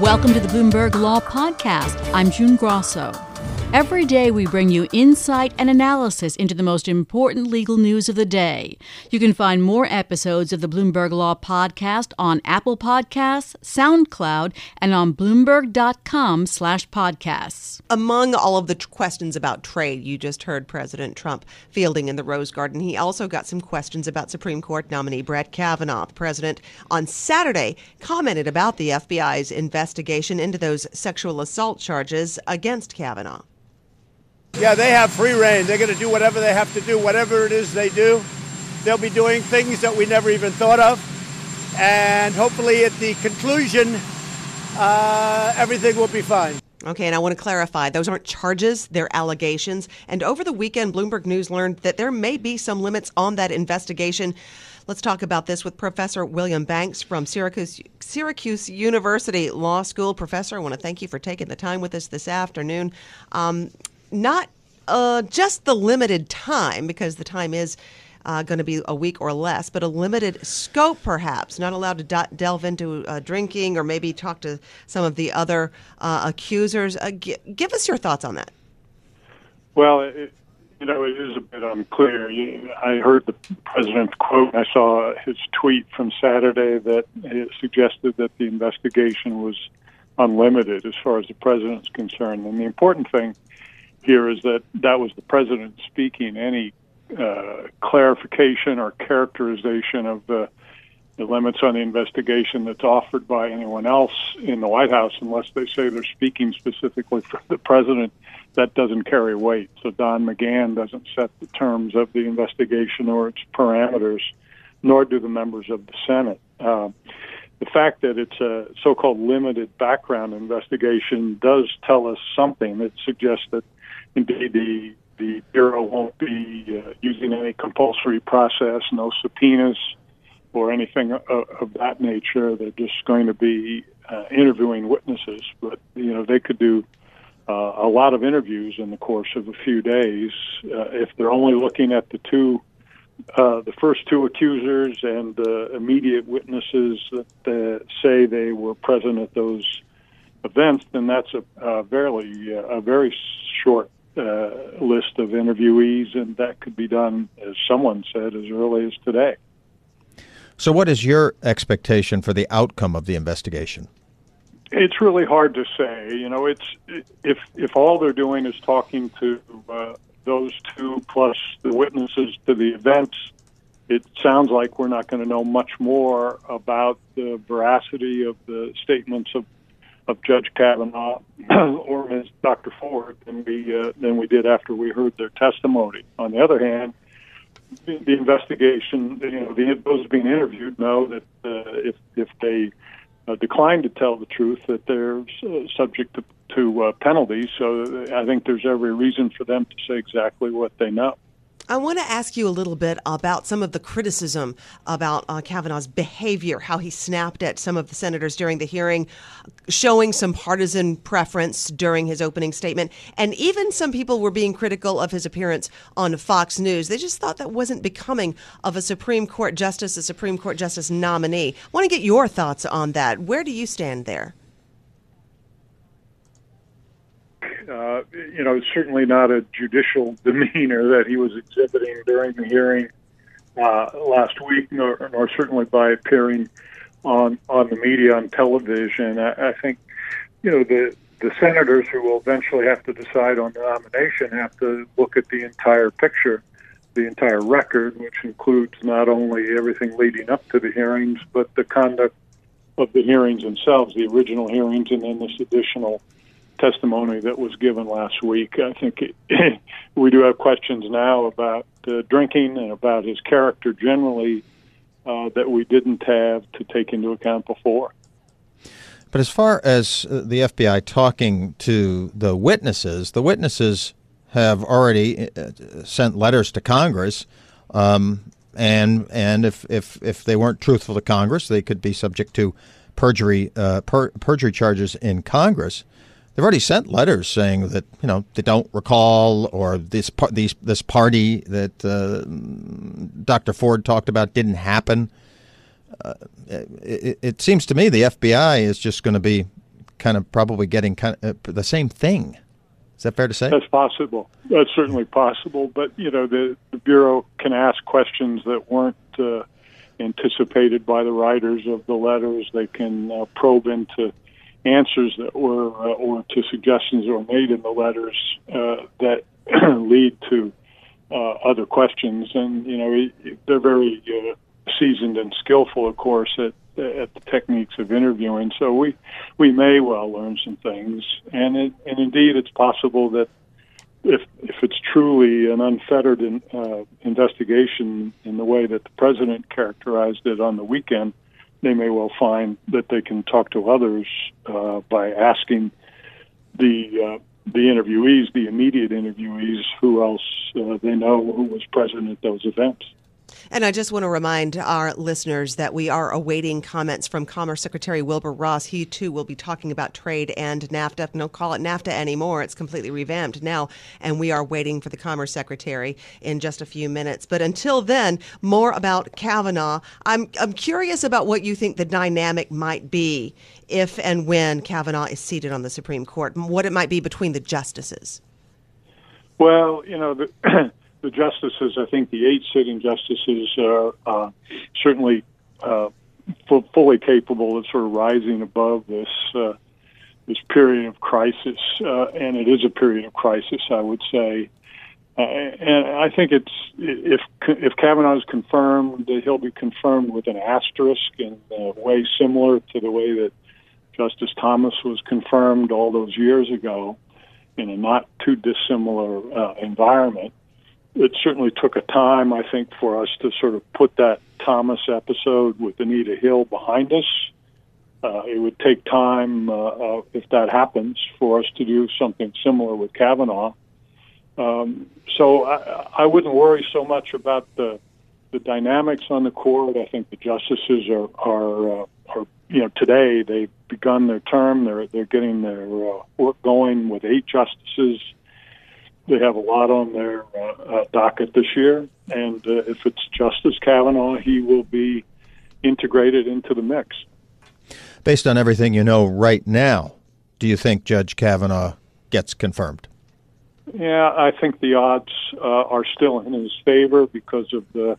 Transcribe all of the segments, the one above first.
Welcome to the Bloomberg Law Podcast. I'm June Grosso. Every day, we bring you insight and analysis into the most important legal news of the day. You can find more episodes of the Bloomberg Law Podcast on Apple Podcasts, SoundCloud, and on Bloomberg.com/podcasts. Among all of the t- questions about trade, you just heard President Trump fielding in the Rose Garden. He also got some questions about Supreme Court nominee Brett Kavanaugh. The president on Saturday commented about the FBI's investigation into those sexual assault charges against Kavanaugh. Yeah, they have free rein. They're going to do whatever they have to do, whatever it is they do. They'll be doing things that we never even thought of. And hopefully, at the conclusion, uh, everything will be fine. Okay, and I want to clarify those aren't charges, they're allegations. And over the weekend, Bloomberg News learned that there may be some limits on that investigation. Let's talk about this with Professor William Banks from Syracuse, Syracuse University Law School. Professor, I want to thank you for taking the time with us this afternoon. Um, not uh, just the limited time, because the time is uh, going to be a week or less, but a limited scope, perhaps. Not allowed to do- delve into uh, drinking or maybe talk to some of the other uh, accusers. Uh, g- give us your thoughts on that. Well, it, you know, it is a bit unclear. I heard the president's quote. I saw his tweet from Saturday that suggested that the investigation was unlimited as far as the president's concerned. And the important thing here is that that was the president speaking. Any uh, clarification or characterization of the, the limits on the investigation that's offered by anyone else in the White House, unless they say they're speaking specifically for the president, that doesn't carry weight. So Don McGahn doesn't set the terms of the investigation or its parameters, nor do the members of the Senate. Uh, the fact that it's a so-called limited background investigation does tell us something. It suggests that indeed the the bureau won't be uh, using any compulsory process, no subpoenas or anything of, of that nature. They're just going to be uh, interviewing witnesses, but you know they could do uh, a lot of interviews in the course of a few days uh, if they're only looking at the two. Uh, the first two accusers and the immediate witnesses that uh, say they were present at those events, then that's a, a very a very short uh, list of interviewees, and that could be done, as someone said, as early as today. So, what is your expectation for the outcome of the investigation? It's really hard to say. You know, it's if if all they're doing is talking to uh, those two plus the witnesses to the events, it sounds like we're not going to know much more about the veracity of the statements of of Judge Kavanaugh or Ms. Dr. Ford than we uh, than we did after we heard their testimony. On the other hand, the, the investigation, you know, the, those being interviewed know that uh, if if they uh, decline to tell the truth, that they're subject to, to uh, penalties. So I think there's every reason for them to say exactly what they know. I want to ask you a little bit about some of the criticism about uh, Kavanaugh's behavior, how he snapped at some of the senators during the hearing, showing some partisan preference during his opening statement. And even some people were being critical of his appearance on Fox News. They just thought that wasn't becoming of a Supreme Court justice, a Supreme Court justice nominee. I want to get your thoughts on that. Where do you stand there? Uh, you know, certainly not a judicial demeanor that he was exhibiting during the hearing uh, last week, nor, nor certainly by appearing on on the media on television. I, I think, you know, the the senators who will eventually have to decide on the nomination have to look at the entire picture, the entire record, which includes not only everything leading up to the hearings, but the conduct of the hearings themselves, the original hearings, and then this additional testimony that was given last week. I think it, we do have questions now about uh, drinking and about his character generally uh, that we didn't have to take into account before. But as far as uh, the FBI talking to the witnesses, the witnesses have already uh, sent letters to Congress, um, and and if, if if they weren't truthful to Congress, they could be subject to perjury uh, per, perjury charges in Congress they've already sent letters saying that you know they don't recall or this these this party that uh, Dr. Ford talked about didn't happen. Uh, it, it, seems to me the FBI is just going to be kind of probably getting kind of uh, the same thing. Is that fair to say? That's possible. That's certainly possible. But you know, the, the bureau can ask questions that weren't uh, anticipated by the writers of the letters. They can uh, probe into answers that were uh, or to suggestions that were made in the letters uh, that lead to uh, other questions. And you know, they're very uh, seasoned and skillful, of course, at at the techniques of interviewing. So we we may well learn some things, and it, and indeed, it's possible that if if it's truly an unfettered in, uh, investigation in the way that the president characterized it on the weekend, they may well find that they can talk to others uh, by asking the uh, the interviewees, the immediate interviewees, who else uh, they know who was present at those events. And I just want to remind our listeners that we are awaiting comments from Commerce Secretary Wilbur Ross. He too will be talking about trade and NAFTA. Don't call it NAFTA anymore. It's completely revamped now. And we are waiting for the Commerce Secretary in just a few minutes. But until then, more about Kavanaugh. I'm, I'm curious about what you think the dynamic might be if and when Kavanaugh is seated on the Supreme Court, what it might be between the justices. Well, you know, the the justices, I think the eight sitting justices are uh, certainly uh, f- fully capable of sort of rising above this uh, this period of crisis, uh, and it is a period of crisis, I would say. Uh, and I think it's if if Kavanaugh is confirmed, he'll be confirmed with an asterisk in a way similar to the way that Justice Thomas was confirmed all those years ago in a not too dissimilar uh, environment it certainly took a time, I think, for us to sort of put that Thomas episode with Anita Hill behind us. Uh, it would take time, uh, uh, if that happens, for us to do something similar with Kavanaugh. Um, so I, I wouldn't worry so much about the the dynamics on the court. I think the justices are are, uh, are you know today they've begun their term. They're they're getting their uh, work going with eight justices they have a lot on their uh, uh, docket this year, and uh, if it's Justice Kavanaugh, he will be integrated into the mix. Based on everything you know right now, do you think Judge Kavanaugh gets confirmed? Yeah, I think the odds uh, are still in his favor because of the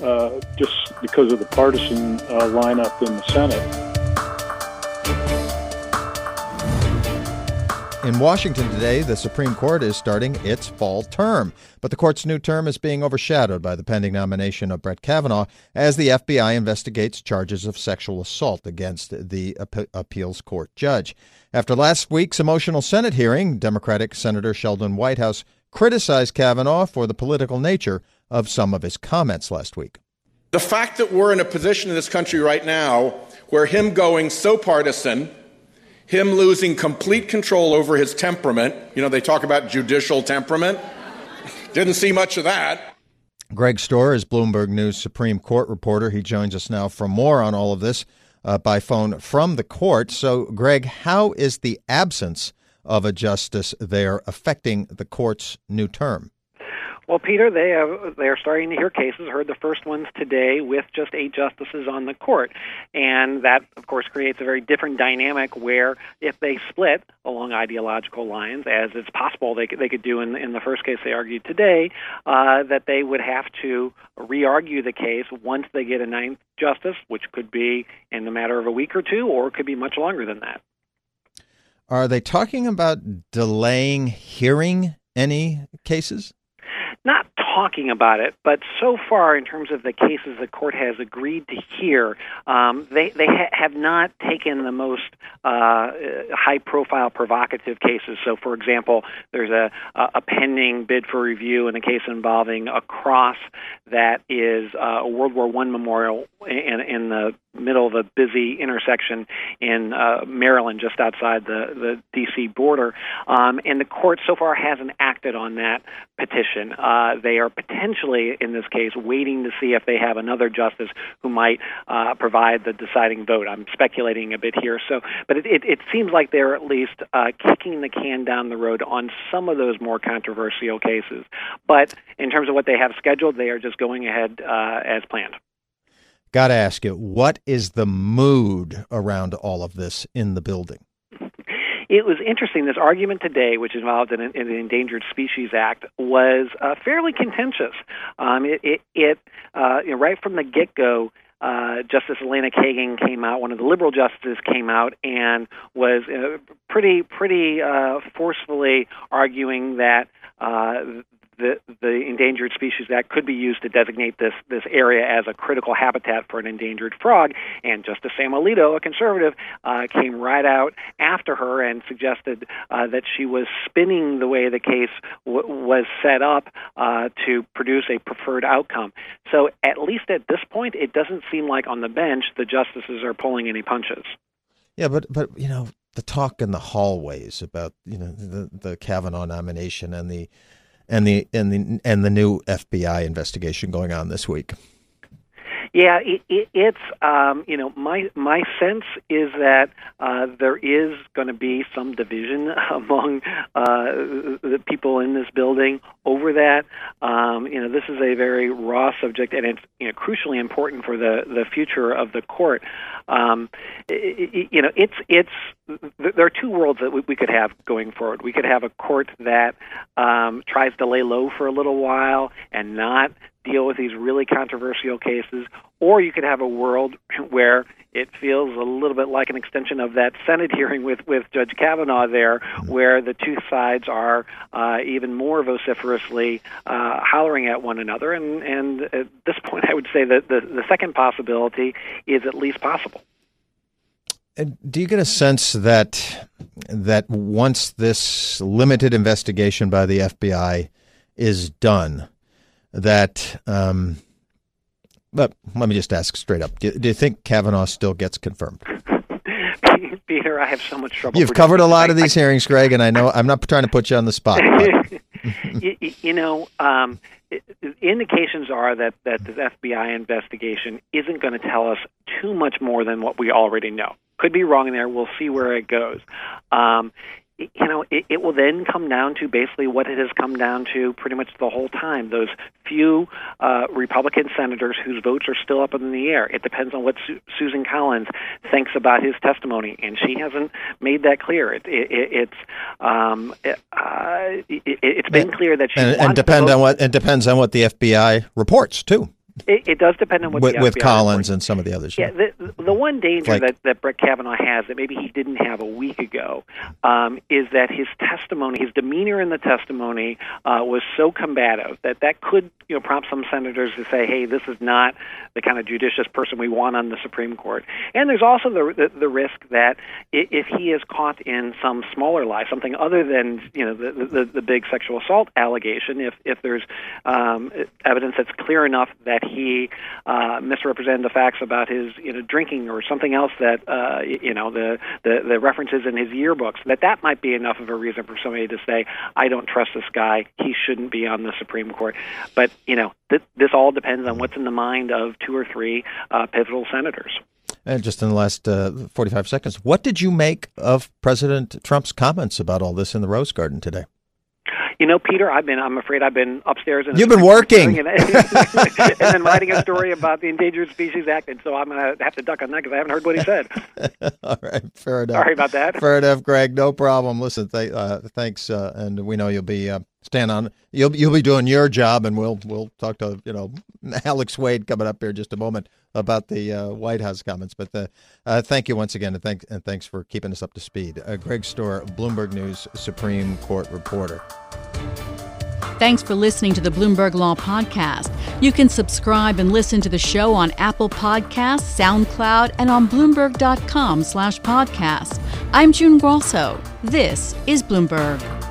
uh, just because of the partisan uh, lineup in the Senate. In Washington today, the Supreme Court is starting its fall term, but the court's new term is being overshadowed by the pending nomination of Brett Kavanaugh as the FBI investigates charges of sexual assault against the appeals court judge. After last week's emotional Senate hearing, Democratic Senator Sheldon Whitehouse criticized Kavanaugh for the political nature of some of his comments last week. The fact that we're in a position in this country right now where him going so partisan him losing complete control over his temperament. You know, they talk about judicial temperament. Didn't see much of that. Greg Stohr is Bloomberg News Supreme Court reporter. He joins us now for more on all of this uh, by phone from the court. So, Greg, how is the absence of a justice there affecting the court's new term? Well, Peter, they have, they are starting to hear cases. Heard the first ones today with just eight justices on the court, and that, of course, creates a very different dynamic. Where if they split along ideological lines, as it's possible they could, they could do in in the first case they argued today, uh, that they would have to re-argue the case once they get a ninth justice, which could be in the matter of a week or two, or it could be much longer than that. Are they talking about delaying hearing any cases? Not talking about it, but so far, in terms of the cases the court has agreed to hear, um, they they ha- have not taken the most uh, high-profile, provocative cases. So, for example, there's a a pending bid for review in a case involving a cross that is uh, a World War One memorial in, in the busy intersection in uh, Maryland, just outside the, the D.C. border. Um, and the court so far hasn't acted on that petition. Uh, they are potentially, in this case, waiting to see if they have another justice who might uh, provide the deciding vote. I'm speculating a bit here. So, but it, it, it seems like they're at least uh, kicking the can down the road on some of those more controversial cases. But in terms of what they have scheduled, they are just going ahead uh, as planned. Got to ask you, what is the mood around all of this in the building? it was interesting. This argument today, which involved an, an Endangered Species Act, was uh, fairly contentious. Um, it, it, it uh, you know, right from the get go, uh, Justice Elena Kagan came out, one of the liberal justices came out and was uh, pretty pretty uh, forcefully arguing that uh, the, the Endangered Species Act could be used to designate this, this area as a critical habitat for an endangered frog. And Justice Sam Alito, a conservative, uh, came right out after her and suggested uh, that she was spinning the way the case w- was set up uh, to produce a preferred outcome. So, at least at this point, it doesn't seem like on the bench the justices are pulling any punches. Yeah, but but you know the talk in the hallways about you know the the Kavanaugh nomination and the and the and the and the new FBI investigation going on this week. Yeah, it, it, it's um, you know my my sense is that uh, there is going to be some division among uh, the people in this building over that. Um, you know, this is a very raw subject, and it's you know crucially important for the the future of the court. Um, it, you know, it's it's there are two worlds that we, we could have going forward. We could have a court that um, tries to lay low for a little while and not deal with these really controversial cases, or you could have a world where it feels a little bit like an extension of that Senate hearing with, with Judge Kavanaugh there, where the two sides are uh, even more vociferously uh, hollering at one another. And, and at this point, I would say that the, the second possibility is at least possible. Do you get a sense that that once this limited investigation by the FBI is done, that um, but let me just ask straight up: Do, do you think Kavanaugh still gets confirmed? Peter, I have so much trouble. You've covered a lot of these hearings, Greg, and I know I'm not trying to put you on the spot. you, you, know, um, indications are that that this FBI investigation isn't going to tell us too much more than what we already know. Could be wrong there. We'll see where it goes. Um, you know, it, it will then come down to basically what it has come down to pretty much the whole time. Those few uh, Republican senators whose votes are still up in the air. It depends on what Su- Susan Collins thinks about his testimony, and she hasn't made that clear. It, it, it's um, it, uh, it, has been clear that she and, and depend on what it depends on what the FBI reports too. It, it, does depend on what with, with Collins reports. and some of the others. Yeah, the, the one danger like, that, that Brett Kavanaugh has that maybe he didn't have a week ago um, is that his testimony, his demeanor in the testimony, uh, was so combative that that could you know prompt some senators to say, "Hey, this is not the kind of judicious person we want on the Supreme Court." And there's also the the, the risk that if he is caught in some smaller lie, something other than you know the the, the big sexual assault allegation, if if there's um, evidence that's clear enough that he uh, misrepresented the facts about his you know drinking or something else that uh, you know the, the the references in his yearbooks that that might be enough of a reason for somebody to say I don't trust this guy he shouldn't be on the Supreme Court but you know th- this all depends on what's in the mind of two or three uh, pivotal senators. And just in the last uh, 45 seconds, what did you make of President Trump's comments about all this in the Rose Garden today? You know, Peter, I've been, I'm afraid I've been upstairs. And You've been working. And, and, then writing a story about the Endangered Species Act. And so I'm going to have to duck on that because I haven't heard what he said. All right. Fair enough. Sorry about that. Fair enough, Greg. No problem. Listen, th- uh, thanks. Uh, and we know you'll be uh, stand on. You'll you'll be doing your job, and we'll we'll talk to you know Alex Wayne coming up here in just a moment about the uh, White House comments. But the, uh, thank you once again, and thanks and thanks for keeping us up to speed. Uh, Greg Stohr, Bloomberg News Supreme Court reporter. Thanks for listening to the Bloomberg Law Podcast. You can subscribe and listen to the show on Apple Podcasts, SoundCloud, and on Bloomberg.com slash podcasts. I'm June Grosso. This is Bloomberg.